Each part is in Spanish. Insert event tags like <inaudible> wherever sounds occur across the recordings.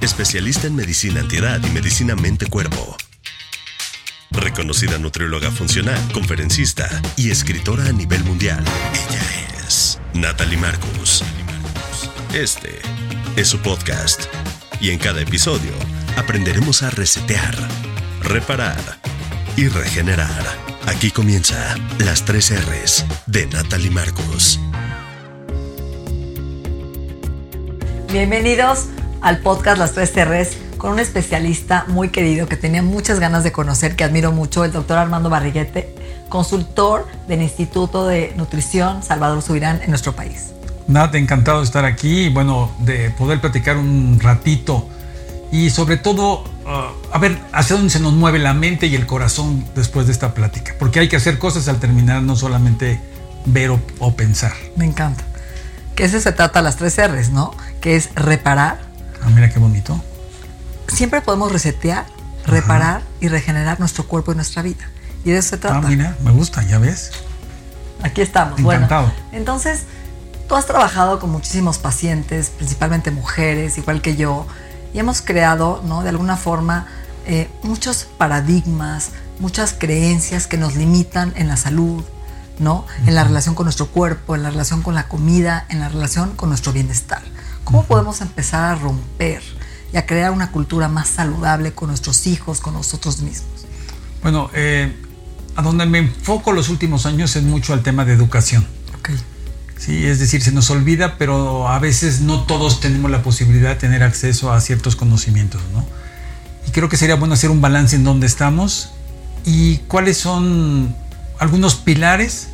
Especialista en medicina antiedad y medicina mente-cuerpo. Reconocida nutrióloga funcional, conferencista y escritora a nivel mundial. Ella es Natalie Marcus. Este es su podcast. Y en cada episodio aprenderemos a resetear, reparar y regenerar. Aquí comienza las tres R's de Natalie Marcus. Bienvenidos al podcast Las Tres R's con un especialista muy querido que tenía muchas ganas de conocer, que admiro mucho, el doctor Armando Barriguete, consultor del Instituto de Nutrición Salvador Subirán en nuestro país. Nada, encantado de estar aquí y bueno, de poder platicar un ratito y sobre todo uh, a ver hacia dónde se nos mueve la mente y el corazón después de esta plática, porque hay que hacer cosas al terminar, no solamente ver o, o pensar. Me encanta. Que ese se trata las tres R's, ¿no? Que es reparar. Ah, mira qué bonito. Siempre podemos resetear, reparar y regenerar nuestro cuerpo y nuestra vida. Y de eso se trata. Ah, mira, me gusta, ya ves. Aquí estamos. Encantado. Bueno, entonces, tú has trabajado con muchísimos pacientes, principalmente mujeres, igual que yo, y hemos creado, ¿no? De alguna forma, eh, muchos paradigmas, muchas creencias que nos limitan en la salud, ¿no? En la relación con nuestro cuerpo, en la relación con la comida, en la relación con nuestro bienestar. ¿Cómo podemos empezar a romper y a crear una cultura más saludable con nuestros hijos, con nosotros mismos? Bueno, eh, a donde me enfoco los últimos años es mucho al tema de educación. Ok. Sí, es decir, se nos olvida, pero a veces no todos tenemos la posibilidad de tener acceso a ciertos conocimientos, ¿no? Y creo que sería bueno hacer un balance en dónde estamos y cuáles son algunos pilares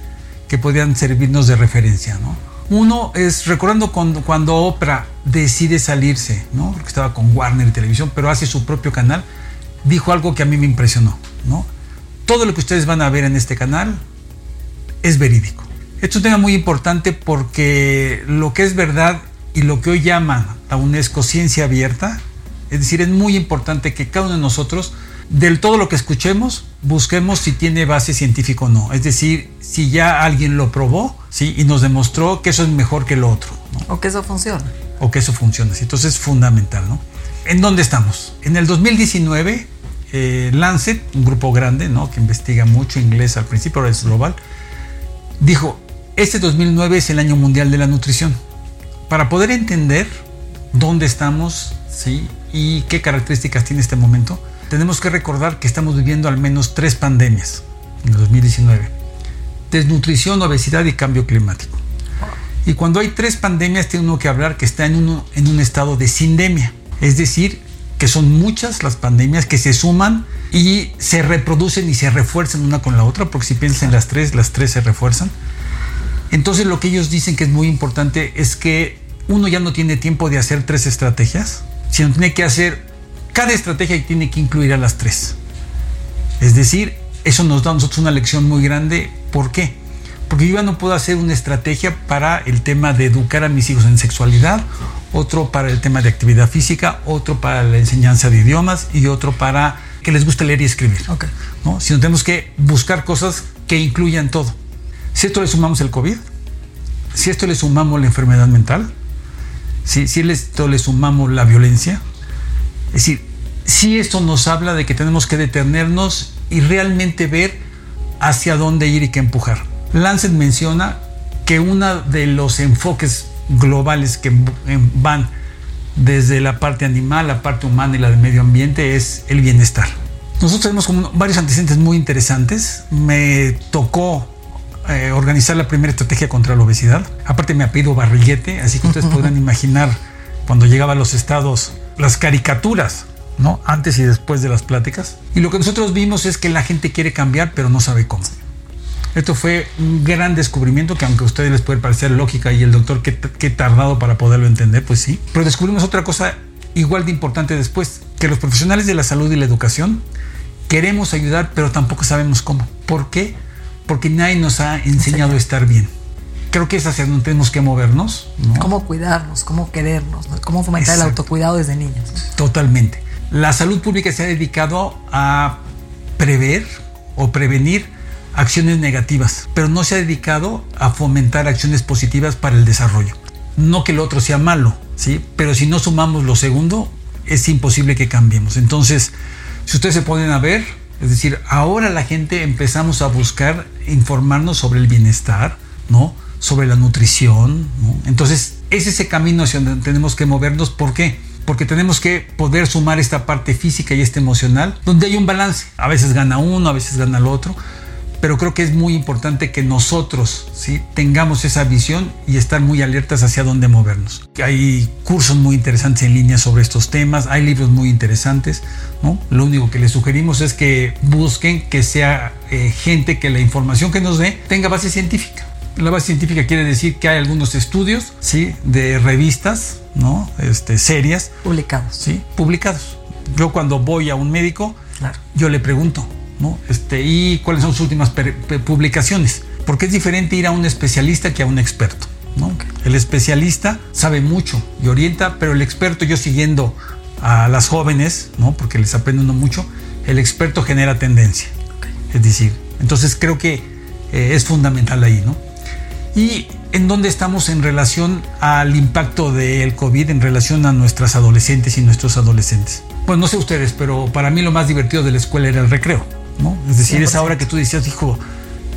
que podrían servirnos de referencia, ¿no? Uno es recordando cuando, Oprah decide salirse, ¿no? Porque estaba con Warner y Televisión, pero hace su propio canal, dijo algo que a mí me impresionó, ¿no? Todo lo que ustedes van a ver en este canal es verídico. Esto es un tema muy importante porque lo que es verdad y lo que hoy llama la UNESCO ciencia abierta, es decir, es muy importante que cada uno de nosotros, del todo lo que escuchemos, busquemos si tiene base científica o no. Es decir, si ya alguien lo probó ¿sí? y nos demostró que eso es mejor que lo otro. ¿no? O que eso funciona. O que eso funciona. ¿sí? Entonces es fundamental. ¿no? ¿En dónde estamos? En el 2019, eh, Lancet, un grupo grande ¿no? que investiga mucho inglés al principio, ahora es global, dijo, este 2009 es el año mundial de la nutrición. Para poder entender dónde estamos ¿sí? y qué características tiene este momento, tenemos que recordar que estamos viviendo al menos tres pandemias en el 2019. Desnutrición, obesidad y cambio climático. Y cuando hay tres pandemias, tiene uno que hablar que está en, uno, en un estado de sindemia. Es decir, que son muchas las pandemias que se suman y se reproducen y se refuerzan una con la otra, porque si piensan en las tres, las tres se refuerzan. Entonces lo que ellos dicen que es muy importante es que uno ya no tiene tiempo de hacer tres estrategias, sino tiene que hacer cada estrategia tiene que incluir a las tres. Es decir, eso nos da a nosotros una lección muy grande. ¿Por qué? Porque yo ya no puedo hacer una estrategia para el tema de educar a mis hijos en sexualidad, otro para el tema de actividad física, otro para la enseñanza de idiomas y otro para que les guste leer y escribir. Ok. ¿no? Sino tenemos que buscar cosas que incluyan todo. Si esto le sumamos el COVID, si esto le sumamos la enfermedad mental, si, si esto le sumamos la violencia, es decir, si esto nos habla de que tenemos que detenernos y realmente ver hacia dónde ir y qué empujar. Lancet menciona que uno de los enfoques globales que van desde la parte animal, la parte humana y la del medio ambiente es el bienestar. Nosotros tenemos como varios antecedentes muy interesantes. Me tocó eh, organizar la primera estrategia contra la obesidad. Aparte me apellido Barriguete, así que ustedes <laughs> podrán imaginar cuando llegaba a los estados las caricaturas, ¿no? Antes y después de las pláticas. Y lo que nosotros vimos es que la gente quiere cambiar, pero no sabe cómo. Esto fue un gran descubrimiento que aunque a ustedes les puede parecer lógica y el doctor que, que tardado para poderlo entender, pues sí. Pero descubrimos otra cosa igual de importante después, que los profesionales de la salud y la educación queremos ayudar, pero tampoco sabemos cómo. ¿Por qué? Porque nadie nos ha enseñado a estar bien. Creo que es hacia donde tenemos que movernos. ¿no? Cómo cuidarnos, cómo querernos, ¿no? cómo fomentar Exacto. el autocuidado desde niños. Totalmente. La salud pública se ha dedicado a prever o prevenir acciones negativas, pero no se ha dedicado a fomentar acciones positivas para el desarrollo. No que lo otro sea malo, ¿sí? Pero si no sumamos lo segundo, es imposible que cambiemos. Entonces, si ustedes se ponen a ver, es decir, ahora la gente empezamos a buscar informarnos sobre el bienestar, ¿no? Sobre la nutrición, ¿no? Entonces, es ese camino hacia donde tenemos que movernos. ¿Por qué? Porque tenemos que poder sumar esta parte física y esta emocional, donde hay un balance. A veces gana uno, a veces gana el otro, pero creo que es muy importante que nosotros ¿sí? tengamos esa visión y estar muy alertas hacia dónde movernos. Hay cursos muy interesantes en línea sobre estos temas, hay libros muy interesantes. Lo único que les sugerimos es que busquen que sea eh, gente que la información que nos dé tenga base científica. La base científica quiere decir que hay algunos estudios ¿sí? de revistas ¿no? este, serias Publicados. ¿sí? publicados. Yo cuando voy a un médico, Claro. yo le pregunto, ¿no? Este, ¿y cuáles son sus últimas publicaciones? Porque es diferente ir a un especialista que a un experto, ¿no? El especialista sabe mucho y orienta, pero el experto, yo siguiendo a las jóvenes, ¿no? Porque les aprende uno mucho, el experto genera tendencia. Es decir, entonces creo que eh, es fundamental ahí, ¿no? ¿Y en dónde estamos en relación al impacto del COVID en relación a nuestras adolescentes y nuestros adolescentes? Pues no sé ustedes, pero para mí lo más divertido de la escuela era el recreo, ¿no? Es decir, 100%. esa hora que tú decías, hijo,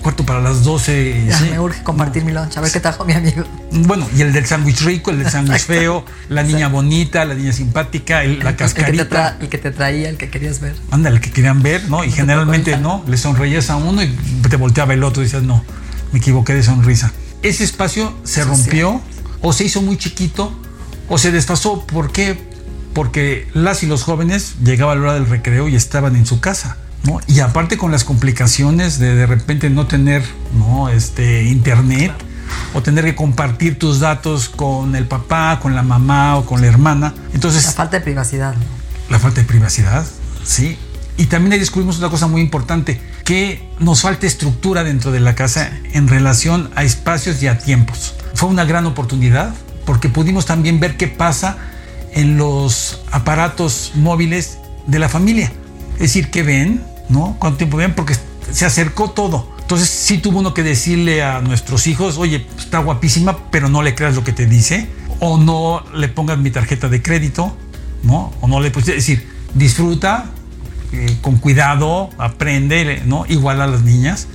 cuarto para las 12. Ya, ¿sí? me urge compartir mi lunch, a ver qué trajo mi amigo. Bueno, y el del sándwich rico, el del <laughs> sándwich feo, la niña bonita, la niña simpática, el- la El- el que cascarita. El que te traía, el que querías ver. Anda, el que querían ver, ¿no? Y te generalmente no, le sonreías a uno y te volteaba el otro y decías, no, me equivoqué de sonrisa. Ese espacio se rompió o se hizo muy chiquito o se desfasó. ¿Por qué? Porque las y los jóvenes llegaban a la hora del recreo y estaban en su casa. ¿no? Y aparte con las complicaciones de de repente no tener ¿no? este, internet o tener que compartir tus datos con el papá, con la mamá o con la hermana. Entonces, La falta de privacidad. ¿no? la falta de privacidad, sí. Y también ahí descubrimos una cosa muy importante, que nos falta estructura dentro de la casa en relación a espacios y a tiempos. Fue una gran oportunidad porque pudimos también ver qué pasa en los aparatos móviles de la familia. Es decir, qué ven, ¿no? ¿Cuánto tiempo ven? Porque se acercó todo. Entonces sí tuvo uno que decirle a nuestros hijos, oye, está guapísima, pero no le creas lo que te dice. O no le pongas mi tarjeta de crédito, ¿no? O no le pues, es decir, disfruta eh, con cuidado, aprende, ¿no? Igual a las niñas,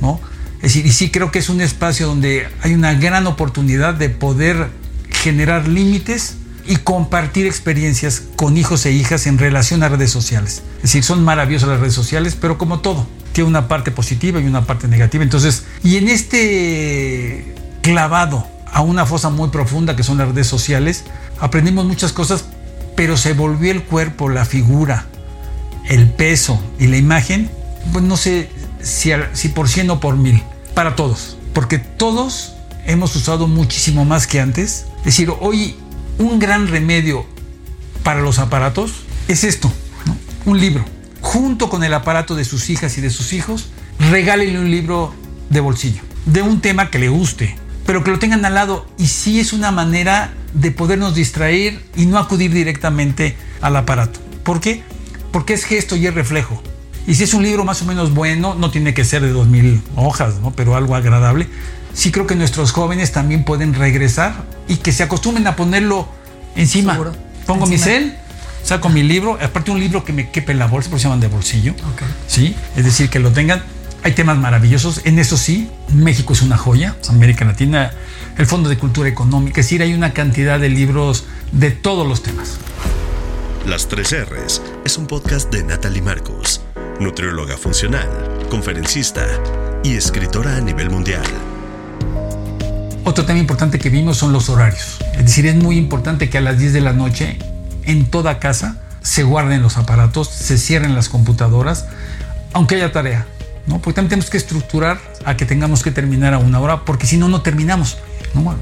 ¿no? Es decir, y sí creo que es un espacio donde hay una gran oportunidad de poder generar límites y compartir experiencias con hijos e hijas en relación a redes sociales. Es decir, son maravillosas las redes sociales, pero como todo, tiene una parte positiva y una parte negativa. Entonces, y en este clavado a una fosa muy profunda que son las redes sociales, aprendimos muchas cosas, pero se volvió el cuerpo, la figura, el peso y la imagen, pues no sé si, por cien o por mil, para todos, porque todos hemos usado muchísimo más que antes. Es decir, hoy un gran remedio para los aparatos es esto, un libro. Junto con el aparato de sus hijas y de sus hijos, regálenle un libro de bolsillo, de un tema que le guste, pero que lo tengan al lado. Y sí es una manera de podernos distraer y no acudir directamente al aparato. ¿Por qué? Porque es gesto y es reflejo. Y si es un libro más o menos bueno, no tiene que ser de 2000 hojas, ¿no? pero algo agradable. Sí creo que nuestros jóvenes también pueden regresar y que se acostumbren a ponerlo encima. Seguro. Pongo mi cel, saco mi libro, aparte un libro que me quepe en la bolsa, porque se llaman de bolsillo. Ok. Sí, es decir, que lo tengan. Hay temas maravillosos, en eso sí, México es una joya, América Latina, el Fondo de Cultura Económica, es decir, hay una cantidad de libros de todos los temas. Las 3 R's es un podcast de Natalie Marcos, nutrióloga funcional, conferencista y escritora a nivel mundial. Otro tema importante que vimos son los horarios. Es decir, es muy importante que a las 10 de la noche en toda casa se guarden los aparatos, se cierren las computadoras, aunque haya tarea. ¿no? Porque también tenemos que estructurar a que tengamos que terminar a una hora, porque si no, no terminamos.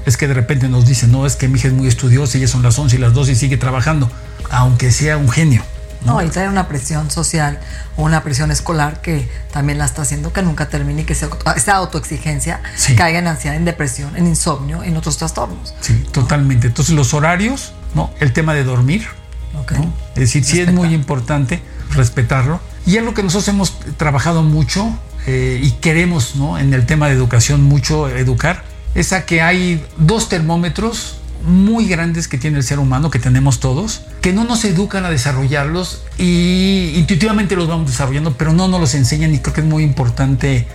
Es que de repente nos dicen, no, es que mi hija es muy estudiosa y ya son las 11 y las 12 y sigue trabajando, aunque sea un genio. No, y trae una presión social o una presión escolar que también la está haciendo que nunca termine y que esa autoexigencia caiga en ansiedad, en depresión, en insomnio, en otros trastornos. Sí, totalmente. Entonces los horarios, ¿no? El tema de dormir. Es decir, sí es muy importante respetarlo. Y algo que nosotros hemos trabajado mucho eh, y queremos, ¿no? En el tema de educación mucho educar, es a que hay dos termómetros muy grandes que tiene el ser humano, que tenemos todos, que no nos educan a desarrollarlos y intuitivamente los vamos desarrollando, pero no nos los enseñan y creo que es muy importante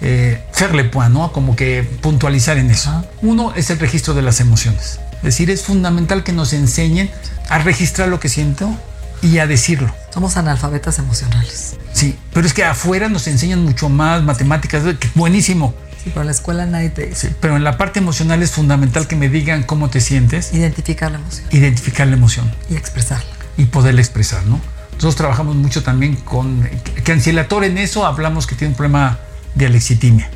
eh, hacerle pues, ¿no? Como que puntualizar en eso. Uno es el registro de las emociones. Es decir, es fundamental que nos enseñen a registrar lo que siento y a decirlo. Somos analfabetas emocionales. Sí, pero es que afuera nos enseñan mucho más matemáticas, que buenísimo Sí, pero en la escuela nadie te dice. Sí, pero en la parte emocional es fundamental que me digan cómo te sientes. Identificar la emoción. Identificar la emoción. Y expresarla. Y poderla expresar, ¿no? Nosotros trabajamos mucho también con que si el ator en eso hablamos que tiene un problema de alexitimia,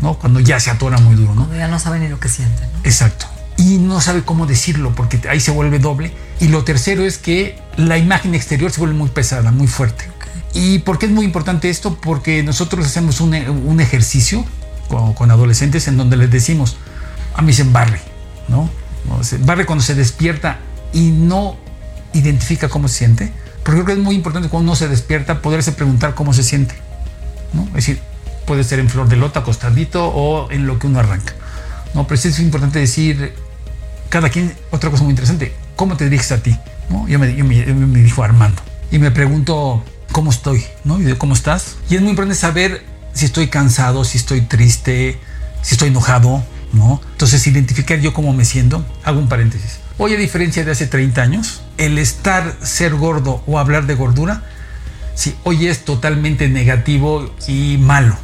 ¿no? Cuando ya se atora muy duro, ¿no? Cuando ya no sabe ni lo que siente, ¿no? Exacto. Y no sabe cómo decirlo porque ahí se vuelve doble. Y lo tercero es que la imagen exterior se vuelve muy pesada, muy fuerte. ¿Y por qué es muy importante esto? Porque nosotros hacemos un, un ejercicio con, adolescentes en donde les decimos, a mí se barre, ¿no? Barre cuando se despierta y no identifica cómo se siente. Porque creo que es muy importante cuando uno se despierta poderse preguntar cómo se siente, ¿no? Es decir, puede ser en flor de lota, acostadito o en lo que uno arranca, ¿no? Pero sí es importante decir, cada quien, otra cosa muy interesante, ¿cómo te diriges a ti? ¿No? Yo, me, yo me, me dijo Armando y me pregunto cómo estoy, ¿no? Y cómo estás. Y es muy importante saber si estoy cansado, si estoy triste, si estoy enojado, ¿no? Entonces, identificar yo cómo me siento. Hago un paréntesis. Hoy, a diferencia de hace 30 años, el estar, ser gordo o hablar de gordura, sí, hoy es totalmente negativo y malo.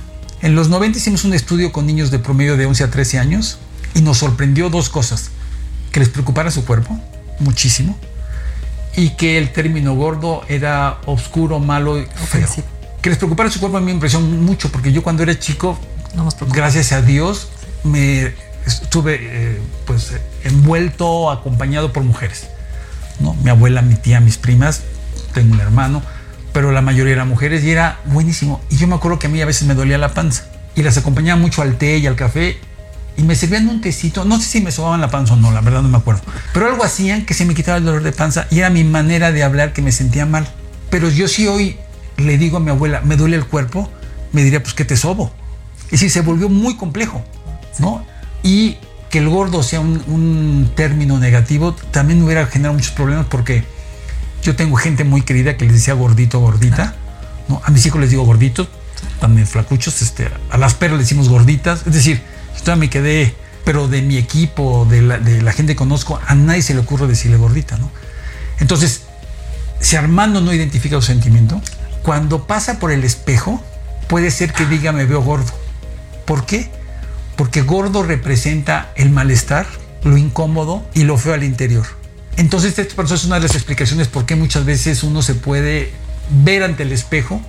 En los 90 hicimos un estudio con niños de promedio de 11 a 13 años y nos sorprendió dos cosas. Que les preocupara su cuerpo, muchísimo, y que el término gordo era oscuro, malo y feo que les preocupara su cuerpo a mí me impresionó mucho, porque yo cuando era chico, gracias a Dios, me estuve eh, pues envuelto, acompañado por mujeres. ¿no? Mi abuela, mi tía, mis primas, tengo un hermano, pero la mayoría eran mujeres y era buenísimo. Y yo me acuerdo que a mí a veces me dolía la panza y las acompañaba mucho al té y al café y me servían un tecito, no sé si me sobaban la panza o no, la verdad no me acuerdo, pero algo hacían que se me quitaba el dolor de panza y era mi manera de hablar que me sentía mal. Pero yo sí hoy le digo a mi abuela, me duele el cuerpo, me diría, pues que te sobo. Y si se volvió muy complejo, ¿no? Y que el gordo sea un, término negativo también hubiera generado muchos problemas porque yo tengo gente muy querida que les decía gordito, gordita, ¿no? A mis hijos les digo gorditos, también flacuchos, este, a las perras les decimos gorditas, es decir, yo todavía me quedé, pero de mi equipo, de la, de la gente que conozco, a nadie se le ocurre decirle gordita, ¿no? Entonces, si Armando no identifica su sentimiento, cuando pasa por el espejo, puede ser que diga me veo gordo. ¿Por qué? Porque gordo representa el malestar, lo incómodo y lo feo al interior. Entonces, esto es una de las explicaciones por qué muchas veces uno se puede ver ante el espejo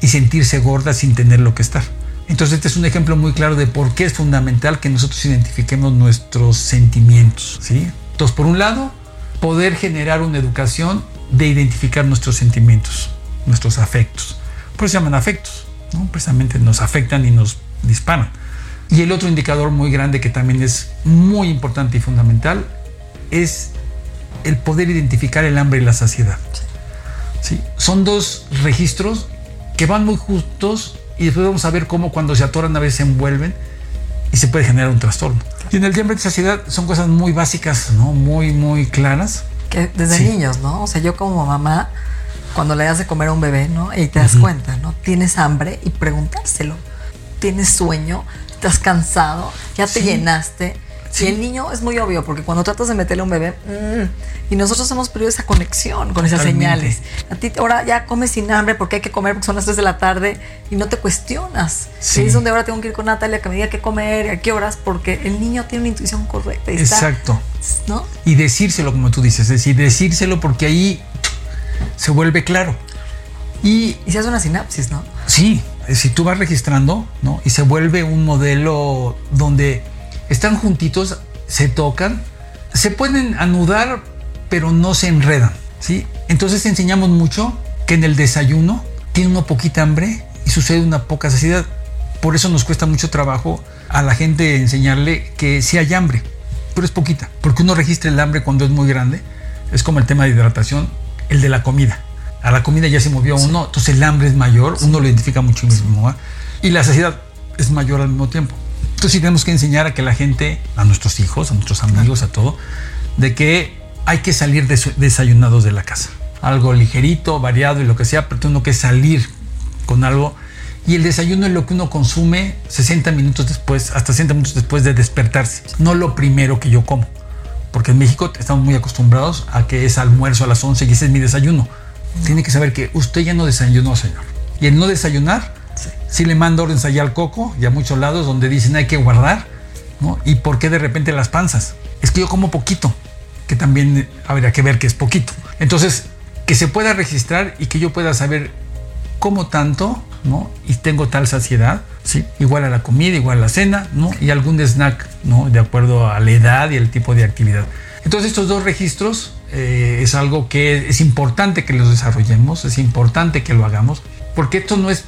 y sentirse gorda sin tener lo que estar. Entonces, este es un ejemplo muy claro de por qué es fundamental que nosotros identifiquemos nuestros sentimientos. ¿sí? Entonces, por un lado, poder generar una educación de identificar nuestros sentimientos nuestros afectos. Por eso se llaman afectos, ¿no? precisamente nos afectan y nos disparan. Y el otro indicador muy grande que también es muy importante y fundamental es el poder identificar el hambre y la saciedad. Sí. Son dos registros que van muy justos y después vamos a ver cómo cuando se atoran a veces se envuelven y se puede generar un trastorno. Y en el hambre y saciedad son cosas muy básicas, ¿no? Muy, muy claras. Que desde niños, ¿no? O sea, yo como mamá cuando le das de comer a un bebé, ¿no? Y te das cuenta, ¿no? Tienes hambre y preguntárselo. ¿Tienes sueño? ¿Estás cansado? ¿Ya te llenaste? Y el niño es muy obvio, porque cuando tratas de meterle a un bebé, mm, y nosotros hemos perdido esa conexión con esas señales. A ti ahora ya comes sin hambre porque hay que comer porque son las 3 de la tarde y no te cuestionas. Sí. Y es donde ahora tengo que ir con Natalia que me diga qué comer, a qué horas, porque el niño tiene una intuición correcta. Exacto. ¿no? Y decírselo, como tú dices, es decir, decírselo porque ahí se vuelve claro. Y, se hace una sinapsis, ¿no? Sí, Si tú vas registrando, ¿no? Y se vuelve un modelo donde están juntitos, se tocan, se pueden anudar, pero no se enredan, ¿sí? Entonces enseñamos mucho que en el desayuno tiene uno poquita hambre y sucede una poca saciedad. Por eso nos cuesta mucho trabajo a la gente enseñarle que sí hay hambre, pero es poquita, porque uno registra el hambre cuando es muy grande. Es como el tema de hidratación, el de la comida. A la comida ya se movió uno, entonces el hambre es mayor, uno lo identifica muchísimo. Y la saciedad es mayor al mismo tiempo. Entonces sí tenemos que enseñar a que la gente, a nuestros hijos, a nuestros amigos, a todo, de que hay que salir desayunados de la casa. Algo ligerito, variado y lo que sea, pero tengo que salir con algo. Y el desayuno es lo que uno consume 60 minutos después, hasta 60 minutos después de despertarse. No lo primero que yo como. Porque en México estamos muy acostumbrados a que es almuerzo a las 11 y ese es mi desayuno. Tiene que saber que usted ya no desayunó, señor. Y el no desayunar, sí, le manda órdenes allá al coco y a muchos lados donde dicen hay que guardar. ¿no? ¿Y por qué de repente las panzas? Es que yo como poquito, que también habría que ver que es poquito. Entonces, que se pueda registrar y que yo pueda saber como tanto, ¿no? Y tengo tal saciedad, ¿sí? Igual a la comida, igual a la cena, ¿no? Y algún snack, ¿no? De acuerdo a la edad y el tipo de actividad. Entonces estos dos registros eh, es algo que es importante que los desarrollemos, es importante que lo hagamos, porque esto no es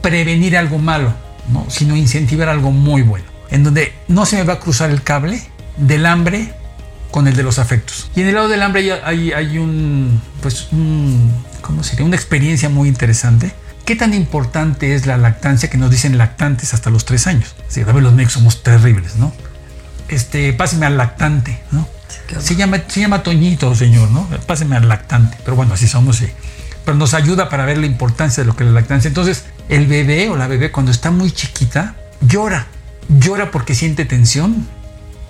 prevenir algo malo, ¿no? sino incentivar algo muy bueno, en donde no se me va a cruzar el cable del hambre con el de los afectos. Y en el lado del hambre hay, hay, un, pues, un, ¿cómo sería? Una experiencia muy interesante. ¿Qué tan importante es la lactancia que nos dicen lactantes hasta los tres años? Sí, a ver, los médicos somos terribles, ¿no? Este, páseme al lactante, ¿no? Se llama, se llama Toñito, señor, ¿no? Páseme al lactante. Pero bueno, así somos, sí. Pero nos ayuda para ver la importancia de lo que es la lactancia. Entonces, el bebé o la bebé cuando está muy chiquita, llora. Llora porque siente tensión,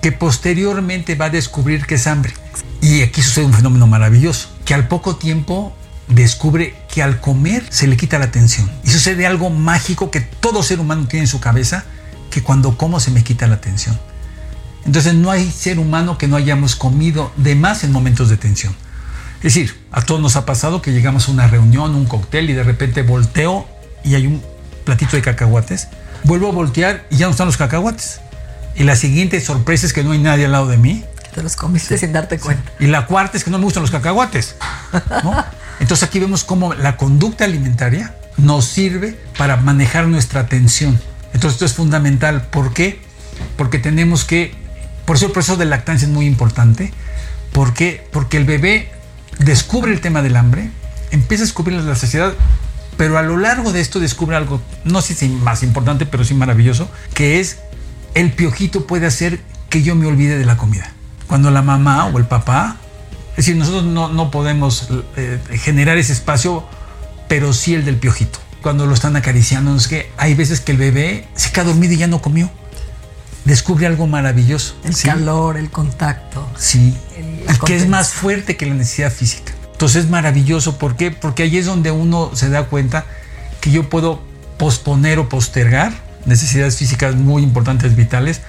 que posteriormente va a descubrir que es hambre. Y aquí sucede un fenómeno maravilloso, que al poco tiempo descubre que al comer se le quita la tensión. Y sucede algo mágico que todo ser humano tiene en su cabeza, que cuando como se me quita la tensión. Entonces no hay ser humano que no hayamos comido de más en momentos de tensión. Es decir, a todos nos ha pasado que llegamos a una reunión, un cóctel y de repente volteo y hay un platito de cacahuates. Vuelvo a voltear y ya no están los cacahuates. Y la siguiente sorpresa es que no hay nadie al lado de mí. Te los comiste sin darte cuenta. Y la cuarta es que no me gustan los cacahuates. <laughs> Entonces aquí vemos cómo la conducta alimentaria nos sirve para manejar nuestra atención. Entonces esto es fundamental. ¿Por qué? Porque tenemos que por eso el proceso de lactancia es muy importante. ¿Por qué? Porque el bebé descubre el tema del hambre, empieza a descubrir la saciedad, pero a lo largo de esto descubre algo, no sé si más importante, pero sí maravilloso, que es el piojito puede hacer que yo me olvide de la comida. Cuando la mamá o el papá, es decir, nosotros no, podemos eh, generar ese espacio, pero sí el del piojito. Cuando lo están acariciando, es que hay veces que el bebé se queda dormido y ya no comió descubre algo maravilloso. El calor, el contacto. Sí. y que es más fuerte que la necesidad física. Entonces es maravilloso. ¿Por qué? Porque ahí es donde uno se da cuenta que yo puedo posponer o postergar necesidades físicas muy importantes, vitales,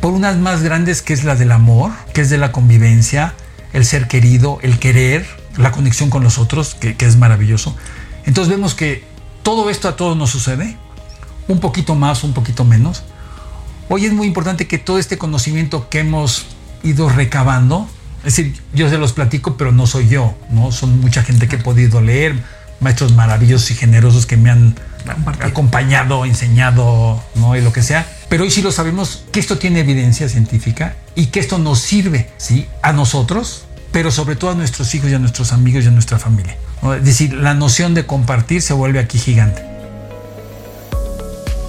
por unas más grandes que es la del amor, que es de la convivencia, el ser querido, el querer, la conexión con los otros, que, que es maravilloso. Entonces vemos que todo esto a todos nos sucede, un poquito más, un poquito menos, Hoy es muy importante que todo este conocimiento que hemos ido recabando, es decir, yo se los platico, pero no soy yo, ¿no? Son mucha gente que he podido leer, maestros maravillosos y generosos que me han acompañado, enseñado, ¿no? Y lo que sea. Pero hoy sí lo sabemos que esto tiene evidencia científica y que esto nos sirve, ¿sí? A nosotros, pero sobre todo a nuestros hijos y a nuestros amigos y a nuestra familia. Es decir, la noción de compartir se vuelve aquí gigante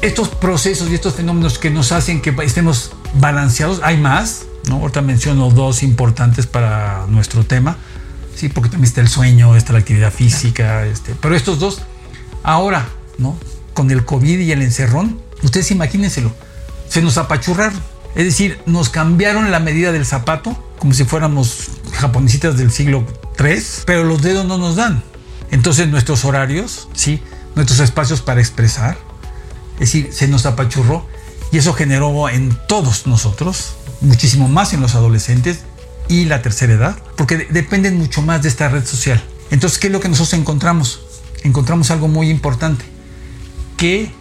estos procesos y estos fenómenos que nos hacen que estemos balanceados, hay más, ¿no? Ahorita menciono dos importantes para nuestro tema, sí, porque también está el sueño, está la actividad física, este, pero estos dos, ahora, ¿no? Con el COVID y el encerrón, ustedes imagínenselo, se nos apachurraron, es decir, nos cambiaron la medida del zapato, como si fuéramos japonesitas del siglo III, pero los dedos no nos dan. Entonces nuestros horarios, sí, nuestros espacios para expresar, es decir, se nos apachurró y eso generó en todos nosotros, muchísimo más en los adolescentes y la tercera edad, porque dependen mucho más de esta red social. Entonces, ¿qué es lo que nosotros encontramos? Encontramos algo muy importante, que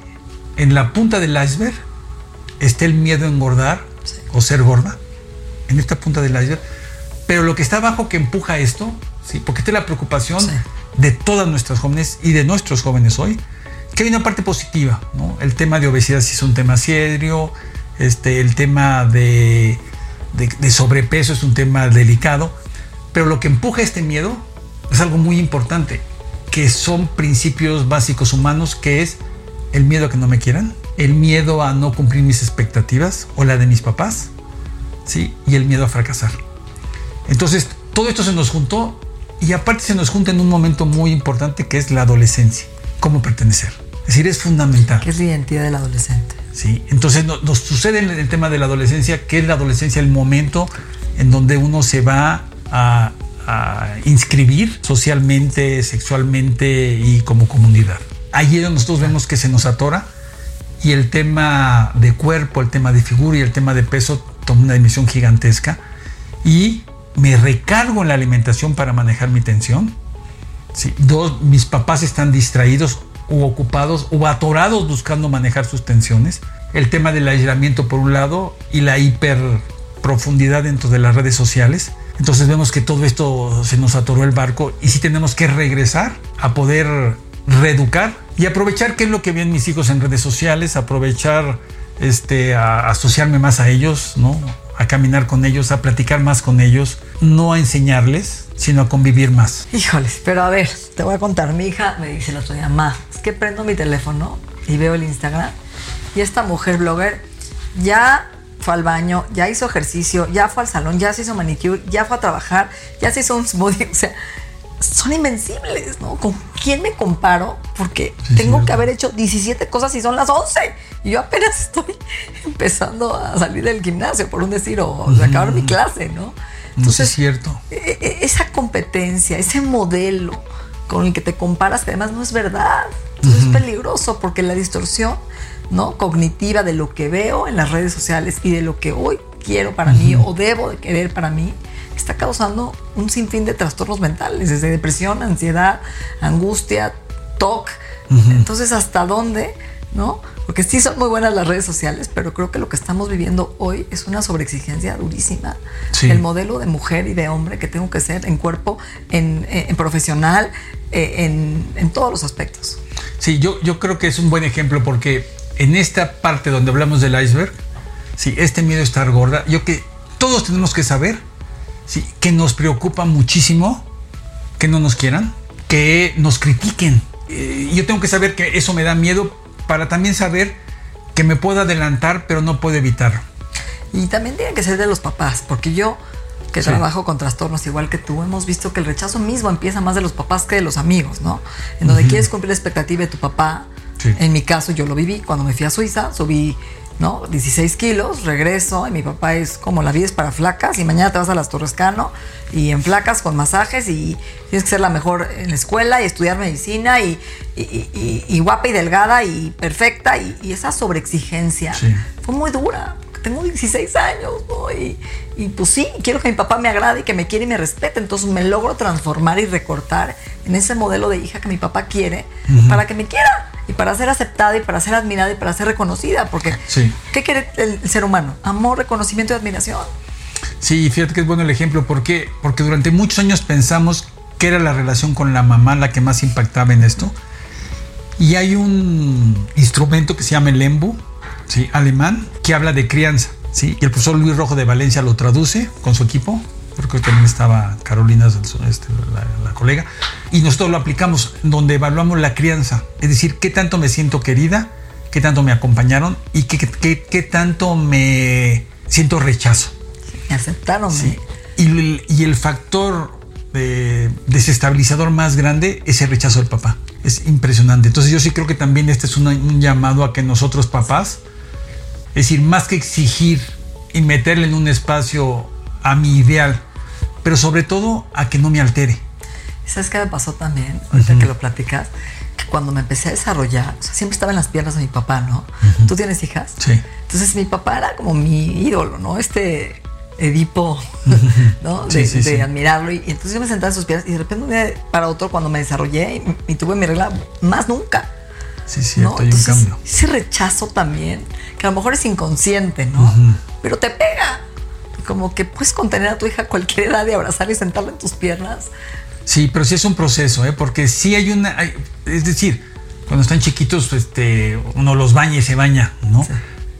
en la punta del iceberg está el miedo a engordar o ser gorda, en esta punta del iceberg, pero lo que está abajo que empuja esto, ¿sí? porque esta es la preocupación Sí. de todas nuestras jóvenes y de nuestros jóvenes hoy, que hay una parte positiva, ¿no? El tema de obesidad sí es un tema serio, este, el tema de, de- de sobrepeso es un tema delicado, pero lo que empuja este miedo es algo muy importante, que son principios básicos humanos, que es el miedo a que no me quieran, el miedo a no cumplir mis expectativas o la de mis papás, ¿sí? Y el miedo a fracasar. Entonces, todo esto se nos juntó y aparte se nos junta en un momento muy importante que es la adolescencia, cómo pertenecer. Es decir, es fundamental. ¿Qué es la identidad del adolescente? ¿sí? Entonces no- nos sucede en el tema de la adolescencia, que es la adolescencia el momento en donde uno se va a, a inscribir socialmente, sexualmente y como comunidad. Allí es donde nosotros vemos que se nos atora y el tema de cuerpo, el tema de figura y el tema de peso toma una dimensión gigantesca y me recargo en la alimentación para manejar mi tensión. Sí, dos, mis papás están distraídos o ocupados o atorados buscando manejar sus tensiones. El tema del aislamiento por un lado y la hiperprofundidad dentro de las redes sociales. Entonces vemos que todo esto se nos atoró el barco y sí tenemos que regresar a poder reeducar y aprovechar qué es lo que ven mis hijos en redes sociales, aprovechar este, a asociarme más a ellos, ¿no? a caminar con ellos, a platicar más con ellos, no a enseñarles, sino a convivir más. Híjoles, pero a ver, te voy a contar. Mi hija me dice el otro día, ma, es que prendo mi teléfono y veo el Instagram y esta mujer blogger ya fue al baño, ya hizo ejercicio, ya fue al salón, ya se hizo manicure, ya fue a trabajar, ya se hizo un smoothie. <laughs> O sea, son invencibles, ¿no? ¿Con quién me comparo? Porque Sí, tengo sí, que haber hecho 17 cosas y son las 11. Y yo apenas <laughs> estoy empezando a salir del gimnasio, por un decir, o de acabar mi clase, ¿no? No sé, es cierto. e- e- esa competencia, ese modelo con el que te comparas, que además no es verdad. Entonces es peligroso porque la distorsión ¿no? cognitiva de lo que veo en las redes sociales y de lo que hoy quiero para mí o debo de querer para mí, está causando un sinfín de trastornos mentales, desde depresión, ansiedad, angustia, TOC. Entonces, ¿hasta dónde? ¿No? Porque sí son muy buenas las redes sociales, pero creo que lo que estamos viviendo hoy es una sobreexigencia durísima. Sí. El modelo de mujer y de hombre que tengo que ser en cuerpo, en, en- en profesional, eh, en, en todos los aspectos. Sí, yo, yo creo que es un buen ejemplo porque en esta parte donde hablamos del iceberg, sí, este miedo a estar gorda, yo que todos tenemos que saber sí, que nos preocupa muchísimo que no nos quieran, que nos critiquen. Eh, yo tengo que saber que eso me da miedo para también saber que me puedo adelantar, pero no puedo evitarlo. Y también tiene que ser de los papás, porque yo, que Sí. trabajo con trastornos igual que tú, hemos visto que el rechazo mismo empieza más de los papás que de los amigos, ¿no? En donde quieres cumplir la expectativa de tu papá. Sí. En mi caso, yo lo viví cuando me fui a Suiza, subí, ¿no? 16 kilos, regreso, y mi papá es como la vida es para flacas, y mañana te vas a las Torres Cano, y en flacas con masajes, y tienes que ser la mejor en la escuela, y estudiar medicina, y, y- y- y guapa y delgada, y perfecta, y, esa sobreexigencia Sí. fue muy dura. Tengo 16 años, ¿no? Y, y pues sí, quiero que mi papá me agrade y que me quiere y me respete. Entonces me logro transformar y recortar en ese modelo de hija que mi papá quiere para que me quiera y para ser aceptada y para ser admirada y para ser reconocida. Porque, Sí. ¿qué quiere el, el ser humano? Amor, reconocimiento y admiración. Sí, fíjate que es bueno el ejemplo. ¿Por qué? Porque durante muchos años pensamos que era la relación con la mamá la que más impactaba en esto. Y hay un instrumento que se llama el embu, ¿sí? alemán, que habla de crianza. ¿sí? Y el profesor Luis Rojo de Valencia lo traduce con su equipo. Creo que también estaba Carolina, este, la, la colega. Y nosotros lo aplicamos donde evaluamos la crianza. Es decir, qué tanto me siento querida, qué tanto me acompañaron y qué, qué- qué tanto me siento rechazo. Me aceptaron. Sí. Y, el, y el factor eh, desestabilizador más grande es el rechazo del papá. Es impresionante. Entonces yo sí creo que también este es una- un llamado a que nosotros papás, es decir, más que exigir y meterle en un espacio a mi ideal, pero sobre todo a que no me altere. ¿Sabes qué me pasó también? Ahorita que lo platicas, que cuando me empecé a desarrollar, o sea, siempre estaba en las piernas de mi papá, ¿no? ¿Tú tienes hijas? Sí. Entonces mi papá era como mi ídolo, ¿no? Este Edipo, <laughs> ¿no? Sí, De, sí, de sí. admirarlo. Y, y entonces yo me sentaba en sus piernas y de repente un día para otro, cuando me desarrollé y, y tuve mi regla, más nunca. Sí, cierto, hay un cambio. Ese rechazo también, que a lo mejor es inconsciente, ¿no? Pero te pega. Como que puedes contener a tu hija a cualquier edad y abrazarla y sentarla en tus piernas. Sí, pero sí es un proceso, ¿eh? Porque sí hay una. es decir, cuando están chiquitos, este, uno los baña y se baña, ¿no? Sí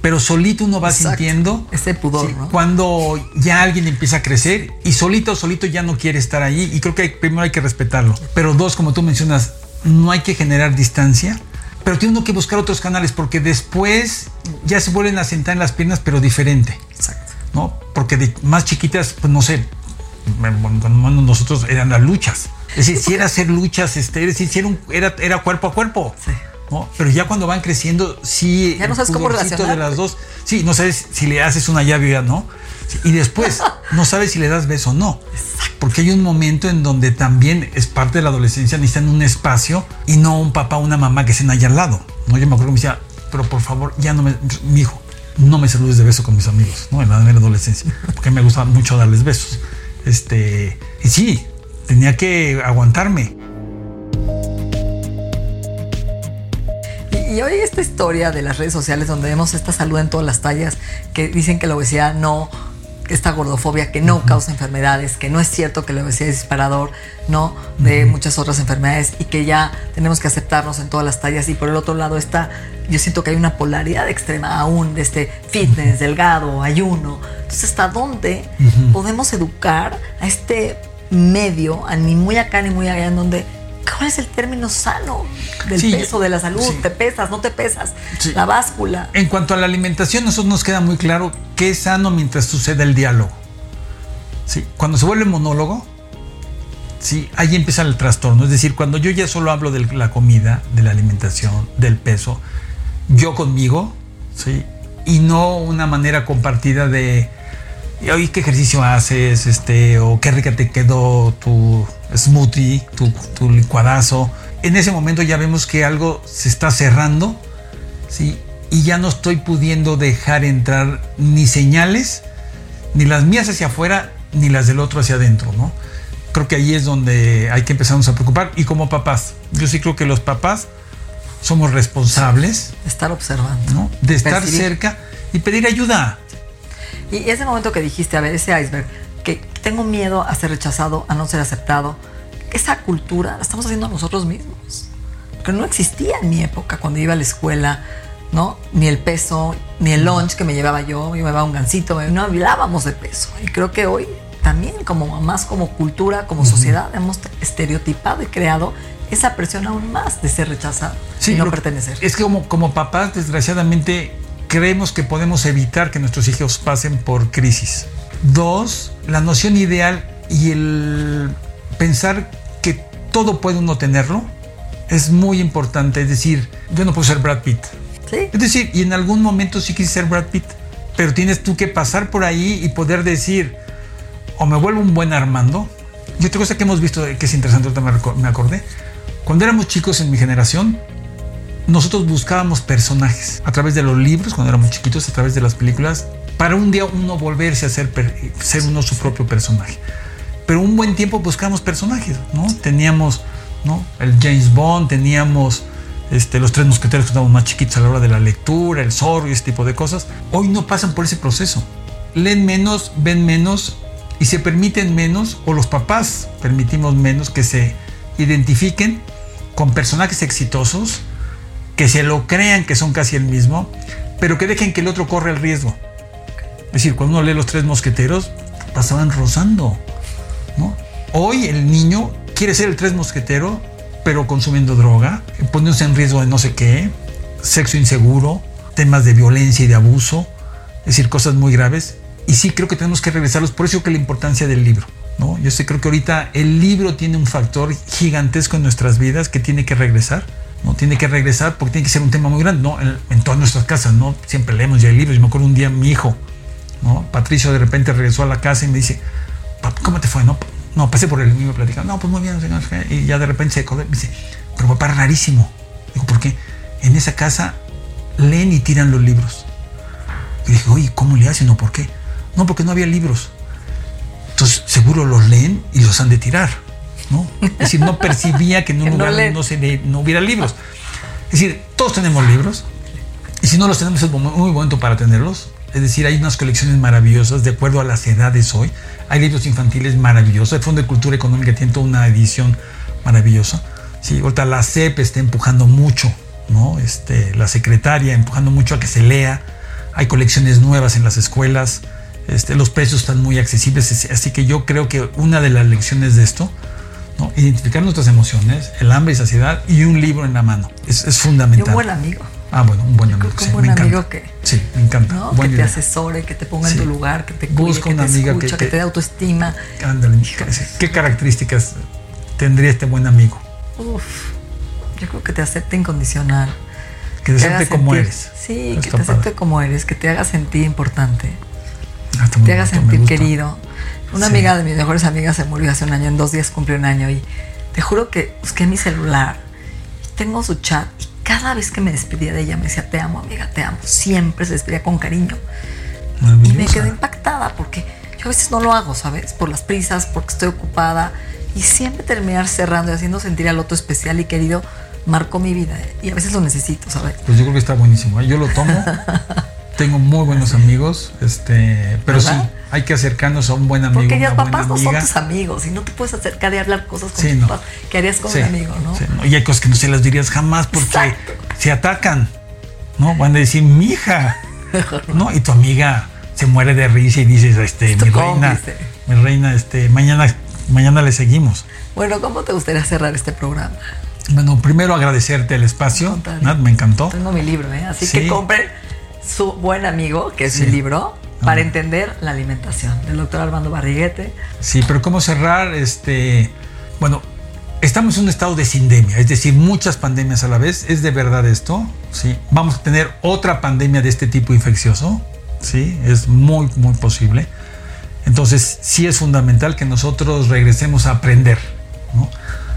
pero solito uno va sintiendo ese pudor, ¿no? cuando ya alguien empieza a crecer y solito solito ya no quiere estar ahí y creo que primero hay que respetarlo. Pero dos, como tú mencionas, no hay que generar distancia, pero tiene uno que buscar otros canales porque después ya se vuelven a sentar en las piernas, pero diferente. Exacto. ¿No? Porque de más chiquitas, pues no sé, cuando nosotros eran las luchas. Es decir, si era hacer luchas, este, es decir, si era, era, era cuerpo a cuerpo. Sí. Pero ya cuando van creciendo, sí. Ya no sabes cómo relacionar. de las dos. Sí, no sabes si le haces una llave o ya no. y después, <laughs> no sabes si le das beso o no. Porque hay un momento en donde también es parte de la adolescencia, necesitan un espacio y no un papá o una mamá que estén ahí al lado. ¿no? Yo me acuerdo que me decía, pero por favor, ya no me. Mi hijo, no me saludes de beso con mis amigos, ¿no? En la, adolescencia. <laughs> Porque me gustaba mucho darles besos. Este. Y sí, tenía que aguantarme. Y hoy esta historia de las redes sociales donde vemos esta salud en todas las tallas, que dicen que la obesidad no, esta gordofobia que no causa enfermedades, que no es cierto que la obesidad es disparador, no de muchas otras enfermedades y que ya tenemos que aceptarnos en todas las tallas. Y por el otro lado está, yo siento que hay una polaridad extrema aún de este fitness, delgado, ayuno. Entonces, ¿hasta dónde podemos educar a este medio, ni muy acá ni muy allá, en donde ¿Cuál es el término sano del peso, de la salud? ¿Te pesas, no te pesas? La báscula. En cuanto a la alimentación, nosotros nos queda muy claro qué es sano mientras sucede el diálogo. Sí, cuando se vuelve monólogo, sí, ahí empieza el trastorno. Es decir, cuando yo ya solo hablo de la comida, de la alimentación, del peso, yo conmigo, sí, y no una manera compartida de oye, ¿qué ejercicio haces? Este, o qué rica te quedó tu smoothie, tu, licuadazo. En ese momento ya vemos que algo se está cerrando, ¿sí? Y ya no estoy pudiendo dejar entrar ni señales, ni las mías hacia afuera, ni las del otro hacia adentro, ¿no? Creo que ahí es donde hay que empezarnos a preocupar. Y como papás, yo sí creo que los papás somos responsables. De estar observando. ¿no? De estar cerca y pedir ayuda. Y ese momento que dijiste, a ver, ese iceberg, que tengo miedo a ser rechazado, a no ser aceptado, esa cultura la estamos haciendo nosotros mismos. Que no existía en mi época cuando iba a la escuela, ¿no? Ni el peso, ni el lunch que me llevaba yo, yo me llevaba un gansito, no hablábamos de peso. Y creo que hoy también como mamás, como cultura, como sociedad, hemos estereotipado y creado esa presión aún más de ser rechazado y no pertenecer. Es que como, como papás, desgraciadamente, creemos que podemos evitar que nuestros hijos pasen por crisis. Dos, la noción ideal y el pensar que todo puede uno tenerlo es muy importante. Es decir, yo no puedo ser Brad Pitt. ¿Sí? Es decir, y en algún momento sí quise ser Brad Pitt, pero tienes tú que pasar por ahí y poder decir, o me vuelvo un buen Armando. Y otra cosa que hemos visto que es interesante, me acordé, cuando éramos chicos en mi generación, nosotros buscábamos personajes a través de los libros, cuando éramos chiquitos, a través de las películas, para un día uno volverse a ser, ser uno su propio personaje. Pero un buen tiempo buscábamos personajes, ¿no? Teníamos, ¿no? El James Bond, teníamos este, los tres mosqueteros que estábamos más chiquitos a la hora de la lectura, el zorro y ese tipo de cosas. Hoy no pasan por ese proceso. Leen menos, ven menos y se permiten menos, o los papás permitimos menos que se identifiquen con personajes exitosos, que se lo crean que son casi el mismo, pero que dejen que el otro corre el riesgo. Es decir, cuando uno lee los tres mosqueteros, pasaban rozando. Hoy el niño quiere ser el tres mosquetero, pero consumiendo droga, poniéndose en riesgo de no sé qué, sexo inseguro, temas de violencia y de abuso, es decir, cosas muy graves. Y sí creo que tenemos que regresarlos, por eso que la importancia del libro. ¿no? Yo sé, creo que ahorita el libro tiene un factor gigantesco en nuestras vidas que tiene que regresar no tiene que regresar porque tiene que ser un tema muy grande, ¿no? En, todas nuestras casas, ¿no? Siempre leemos ya libros. Y me acuerdo un día mi hijo, ¿no? Patricio de repente regresó a la casa y me dice, ¿cómo te fue? No, no pasé por el y me platicaba, no, pues muy bien, señor. Y ya de repente se acordó, me dice, pero papá, rarísimo. Digo, ¿por qué? En esa casa leen y tiran los libros. Y dije, oye, ¿cómo le hacen o por qué? No, porque no había libros. Entonces, seguro los leen y los han de tirar. ¿No? Es decir, no percibía que en un lugar no, se no hubiera libros. Es decir, todos tenemos libros y si no los tenemos es muy muy momento para tenerlos. Es decir, hay unas colecciones maravillosas de acuerdo a las edades hoy. Hay libros infantiles maravillosos. El Fondo de Cultura Económica tiene toda una edición maravillosa. Sí, ahorita la CEP está empujando mucho, ¿no? Este, la secretaria empujando mucho a que se lea. Hay colecciones nuevas en las escuelas. Este, los precios están muy accesibles. Así que yo creo que una de las lecciones de esto, ¿no? identificar nuestras emociones, el hambre y saciedad y un libro en la mano. Es, es fundamental. Y un buen amigo. Ah, bueno, un buen amigo. Sí, un buen me amigo encanta. que, Sí, me encanta. ¿no? Buena que te asesore, que te ponga Sí. en tu lugar, que te cuide, Busca que una te amiga escucha, que- que, te dé autoestima. Ándale. ¿qué características tendría este buen amigo? Uf, yo creo que te acepte incondicional. Que te acepte como sentir- eres. Sí, que te acepte padre. como eres, que te haga sentir importante, Ah, te haga bonito, sentir querido. Una Sí. amiga de mis mejores amigas se murió hace un año, en dos días cumplió un año y te juro que busqué mi celular y tengo su chat y cada vez que me despedía de ella me decía te amo amiga, te amo. Siempre se despedía con cariño. Y me quedé impactada porque yo a veces no lo hago, ¿sabes? Por las prisas, porque estoy ocupada. Y siempre terminar cerrando y haciendo sentir al otro especial y querido marcó mi vida. Y a veces lo necesito, ¿sabes? Pues yo creo que está buenísimo. ¿eh? Yo lo tomo. <laughs> Tengo muy buenos amigos, este, pero sí. Hay que acercarnos a un buen amigo, Porque ya papás no son tus amigos y no te puedes acercar y hablar cosas con Sí, tus no. papás que harías con Sí, un amigo, ¿no? sí, no. Y hay cosas que no se las dirías jamás porque Exacto. se atacan, ¿no? Van a decir, mi hija, <laughs> ¿no? Y tu amiga se muere de risa y dices, este, mi reina, mi reina, este, mañana, mañana le seguimos. Bueno, ¿cómo te gustaría cerrar este programa? Bueno, primero agradecerte el espacio. Nat, me encantó. Tengo mi libro, ¿eh? Así Sí. que compren su buen amigo, que es Sí. mi libro, para Ah. entender la alimentación, del doctor Armando Barriguete. Sí, pero ¿cómo cerrar? Este, bueno, estamos en un estado de sindemia, es decir, muchas pandemias a la vez. ¿Es de verdad esto? Sí. Vamos a tener otra pandemia de este tipo infeccioso. Sí, es muy, muy posible. Entonces, sí es fundamental que nosotros regresemos a aprender. ¿no?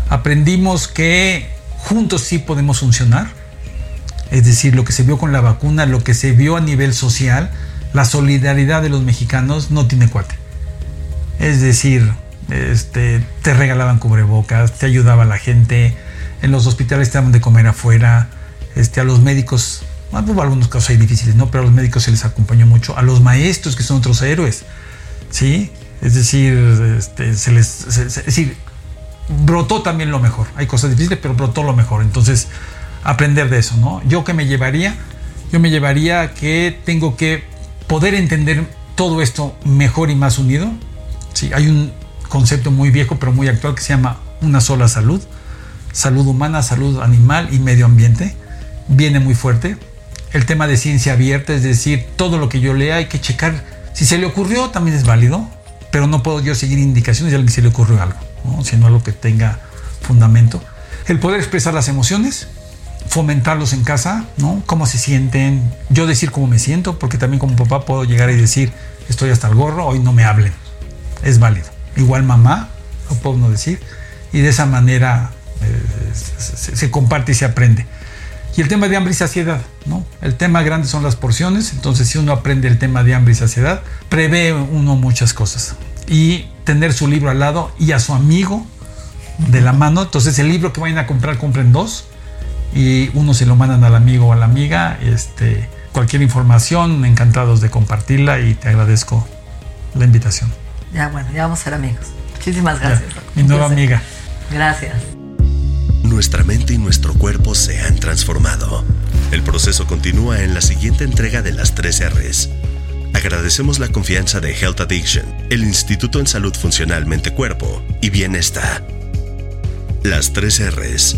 Aprendimos que juntos sí podemos funcionar. Es decir, lo que se vio con la vacuna, lo que se vio a nivel social, la solidaridad de los mexicanos no tiene cuate. Es decir, este, te regalaban cubrebocas, te ayudaba la gente, en los hospitales te daban de comer afuera, este, a los médicos, hubo algunos casos ahí difíciles, ¿no? Pero a los médicos se les acompañó mucho, a los maestros que son otros héroes, ¿sí? Es decir, este, se les, se- es decir, brotó también lo mejor. Hay cosas difíciles, pero brotó lo mejor. Entonces, aprender de eso, ¿no? Yo que me llevaría, yo me llevaría que tengo que poder entender todo esto mejor y más unido. Sí, hay un concepto muy viejo pero muy actual que se llama una sola salud. Salud humana, salud animal y medio ambiente. Viene muy fuerte. El tema de ciencia abierta, es decir, todo lo que yo lea hay que checar. Si se le ocurrió, también es válido, pero no puedo yo seguir indicaciones de alguien que se le ocurrió algo, ¿no? sino algo que tenga fundamento. El poder expresar las emociones, fomentarlos en casa, ¿no? Cómo se sienten, yo decir cómo me siento, porque también como papá puedo llegar y decir, estoy hasta el gorro, hoy no me hablen. Es válido. Igual mamá, lo puedo no decir, y de esa manera eh, se, se- comparte y se aprende. Y el tema de hambre y saciedad, ¿no? El tema grande son las porciones, entonces si uno aprende el tema de hambre y saciedad, prevé uno muchas cosas. Y tener su libro al lado y a su amigo de la mano, entonces el libro que vayan a comprar, compren dos y uno se lo mandan al amigo o a la amiga. Este, cualquier información, encantados de compartirla y te agradezco la invitación. Ya, bueno, ya vamos a ser amigos. Muchísimas Ya, gracias. mi nueva amiga. Gracias. Nuestra mente y nuestro cuerpo se han transformado. El proceso continúa en la siguiente entrega de las 3 R's. Agradecemos la confianza de Health Addiction, el Instituto en Salud Funcional Mente-Cuerpo y Bienestar. Las 3 R's